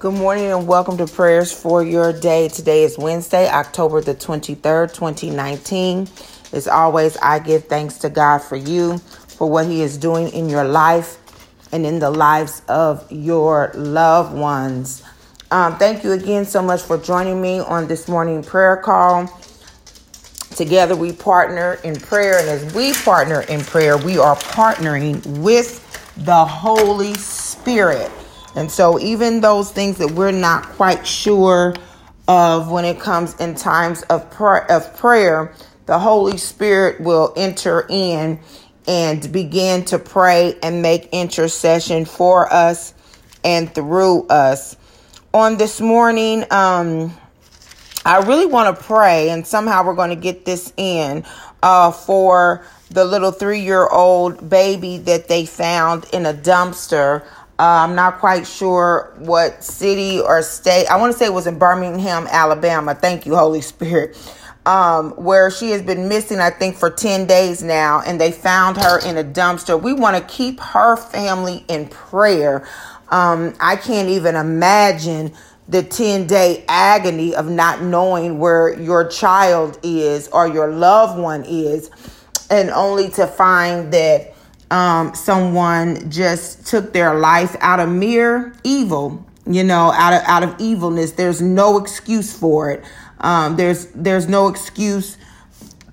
Good morning and welcome to prayers for your day. Today is Wednesday, October the 23rd, 2019. As always, I give thanks to God for you, for what He is doing in your life and in the lives of your loved ones. Um, thank you again so much for joining me on this morning prayer call. Together we partner in prayer, and as we partner in prayer, we are partnering with the Holy Spirit. And so, even those things that we're not quite sure of when it comes in times of, of prayer, the Holy Spirit will enter in and begin to pray and make intercession for us and through us. On this morning, um, I really want to pray, and somehow we're going to get this in uh, for the little three year old baby that they found in a dumpster uh, I'm not quite sure what city or state. I want to say it was in Birmingham, Alabama. Thank you, Holy Spirit. Um, where she has been missing, I think, for 10 days now, and they found her in a dumpster. We want to keep her family in prayer. Um, I can't even imagine the 10 day agony of not knowing where your child is or your loved one is, and only to find that um, someone just took their life out of mere evil, you know, out of out of evilness. There's no excuse for it. Um, there's there's no excuse,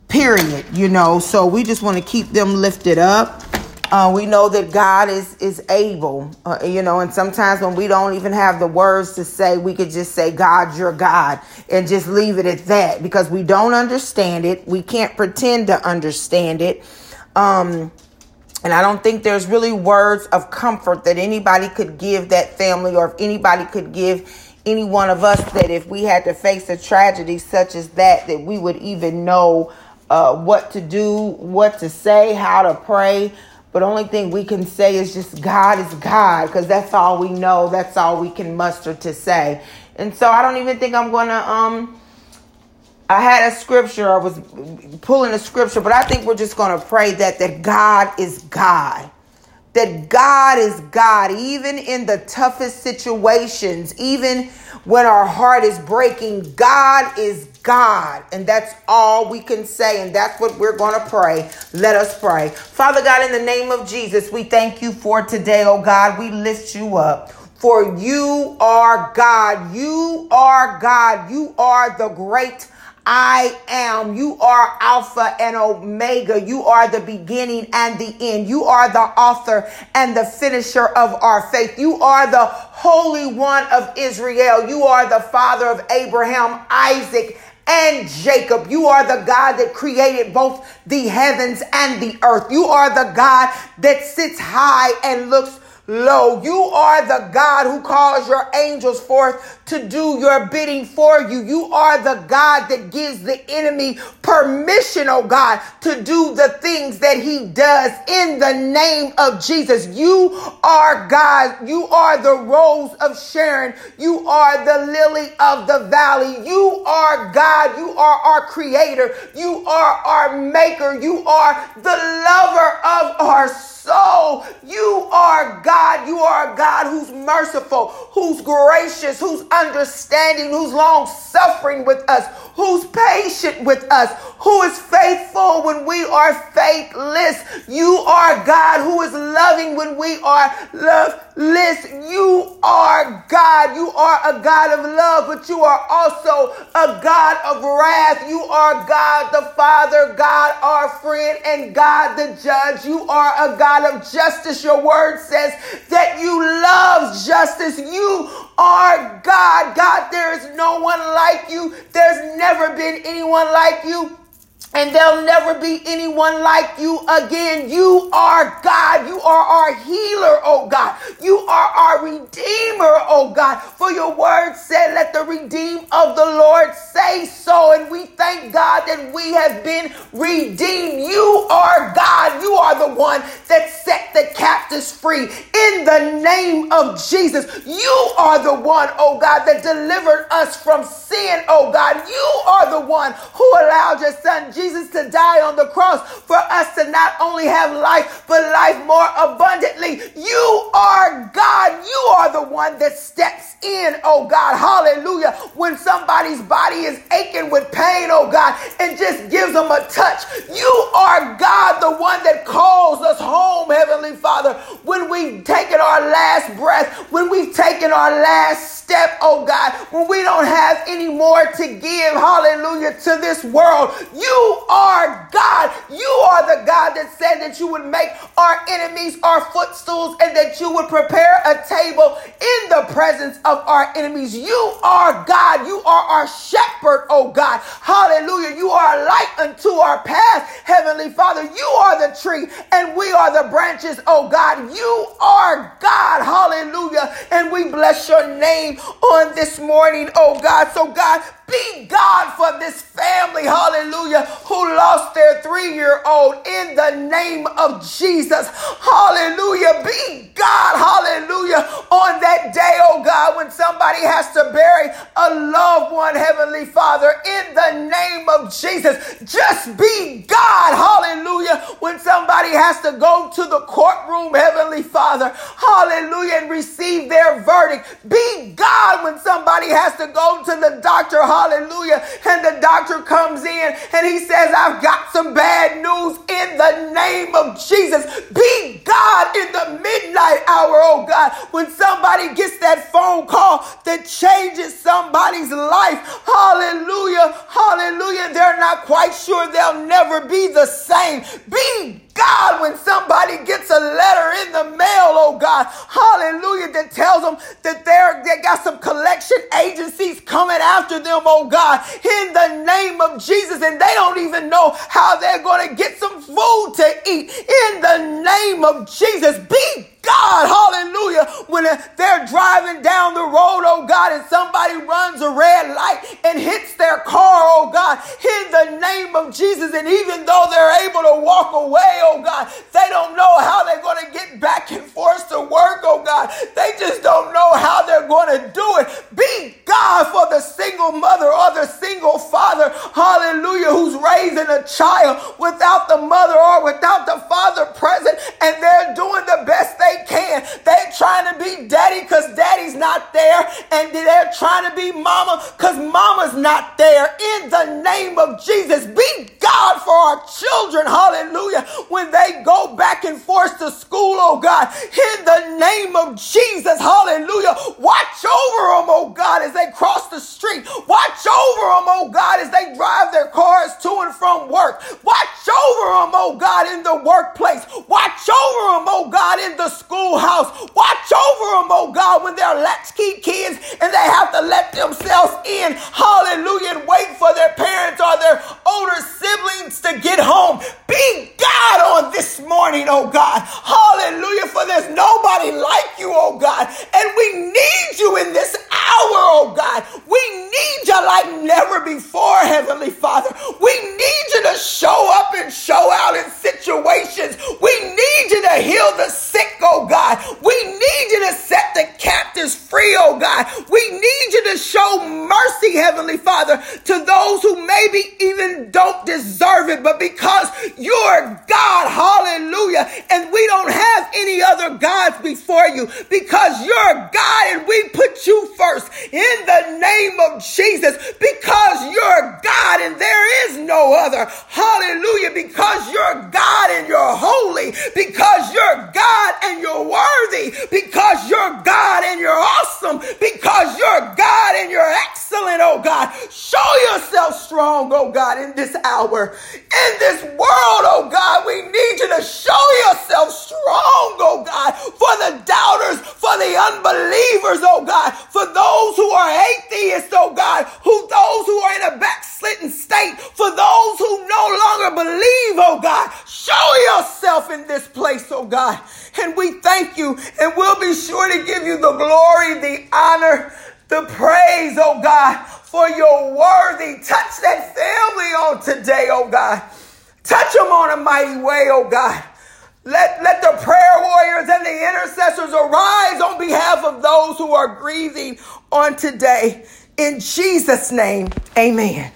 period. You know, so we just want to keep them lifted up. Uh, we know that God is is able, uh, you know, and sometimes when we don't even have the words to say, we could just say, "God, you're God," and just leave it at that because we don't understand it. We can't pretend to understand it. Um, and I don't think there's really words of comfort that anybody could give that family or if anybody could give any one of us that if we had to face a tragedy such as that, that we would even know uh, what to do, what to say, how to pray. But only thing we can say is just God is God because that's all we know. That's all we can muster to say. And so I don't even think I'm to um I had a scripture, I was pulling a scripture, but I think we're just going to pray that that God is God. That God is God, even in the toughest situations, even when our heart is breaking, God is God. And that's all we can say. And that's what we're going to pray. Let us pray. Father God, in the name of Jesus, we thank you for today, oh God. We lift you up. For you are God. You are God. You are the great I am. You are Alpha and Omega. You are the beginning and the end. You are the author and the finisher of our faith. You are the Holy One of Israel. You are the Father of Abraham, Isaac, and Jacob. You are the God that created both the heavens and the earth. You are the God that sits high and looks low. You are the God who calls your angels forth to do your bidding for you. You are the God that gives the enemy permission, oh God, to do the things that he does in the name of Jesus. You are God. You are the rose of Sharon. You are the lily of the valley. You are God. You are our creator. You are our maker. You are the lover of our soul. You are God. You are a God who's merciful, who's gracious, who's understanding, who's long suffering with us, who's patient with us, who is faithful when we are faithless. You are God who is loving when we are loveless. You are God. You are a God of love, but you are also a God of wrath. You are God the Father, God our friend, and God the judge. You are a God of justice. Your word says that you love justice. You are God. God, there is no one like you. There's never been anyone like you. And there'll never be anyone like you again. You are God. You are our healer, oh God. You are our redeemer, oh God. For your word said, let the redeemed of the Lord say so. And we thank God that we have been redeemed. You are God. You are the one that set the captives free. In the name of Jesus, you are the one, oh God, that delivered us from sin, oh God. You are the one who allowed your son Jesus to die on the cross for us to not only have life, but life more abundantly. You are God. You are the one that steps in, oh God, hallelujah, when somebody's body is aching with pain, oh God, and just gives them a touch. You are God, the one that calls us home, Heavenly Father, when we've taken our last breath, when we've taken our last step, oh God, when we don't have any more to give, hallelujah, to this world. You are God. You are the God that said that you would make our enemies our footstools and that you would prepare a table in the presence of our enemies. You are God. You are our shepherd, oh God. Hallelujah. You are a light unto our path, Heavenly Father. You are the tree and we are the branches, oh God. You are God. Hallelujah. And we bless your name on this morning, oh God. So, God, be God for this family, hallelujah, who lost their three year old in the name of Jesus. Hallelujah. Be God, hallelujah, on that day, oh God, when somebody has to bury a loved one, Heavenly Father, in the name of Jesus. Just be God, hallelujah, when somebody has to go to the courtroom, Heavenly Father, hallelujah, and receive their verdict. Be God when somebody has to go to the doctor, hallelujah, and the doctor comes in and he says, I've got some bad news in the name of Jesus. Be God in the midnight hour, oh God, when somebody gets that phone call that changes somebody's life. Hallelujah, hallelujah. They're not quite sure they'll never be the same. Be God, when somebody gets a letter in the mail, oh God, hallelujah, that tells them that they're, they got some collection agencies coming after them, oh God, in the name of Jesus, and they don't even know how they're going to get some food to eat. In the name of Jesus, be God, hallelujah, when they're driving down the road, oh God, and somebody runs a red light and hits their car, oh God, in the name of Jesus. And even though they're able to walk away, oh God, they don't know how they're going to get back and forth to work, oh God. They just don't know how they're going to do it. Be God for the single mother or the single father, hallelujah, who's raising a child without the mother or without the father present, and they're doing the best trying to be daddy because daddy's not there, and they're trying to be mama because mama's not there. In the name of Jesus, be God for our children, hallelujah, when they go back and forth to school, oh God, in the name of Jesus, hallelujah. Watch over them, oh God, as they cross the street. Watch over them, oh God, as they drive their cars to and from work. Watch over them, oh God, in the workplace. Watch over them, oh God, in the schoolhouse. Watch over them, oh God, when they're latchkey kids and they have to let themselves in. Hallelujah. And wait for their parents or their older siblings to get home. Be God on this morning, oh God. Hallelujah. For there's nobody like you, oh God. And we need you in this hour, oh God. We need you like never before, Heavenly Father. We need you to show up and show out in situations. We need you to heal the Heavenly Father, to those who maybe even don't deserve it, but because you're God, hallelujah, and we don't have any other gods before you because you're God and we put you first in the name of Jesus because you're God and there is no other. Hallelujah. Because you're God and you're holy. Because in this. In this world, oh God, we need you to show yourself strong, oh God, for the doubters, for the unbelievers, oh God, for those who are atheists, oh God, who those who are in a backslidden state, for those who no longer believe, oh God. Show yourself in this place, oh God. And we thank you, and we'll be sure to give you the glory, the honor, the praise, oh God, for your worthy. Touch that family on today, oh God. Touch them on a mighty way, oh God. Let, let the prayer warriors and the intercessors arise on behalf of those who are grieving on today. In Jesus' name, amen.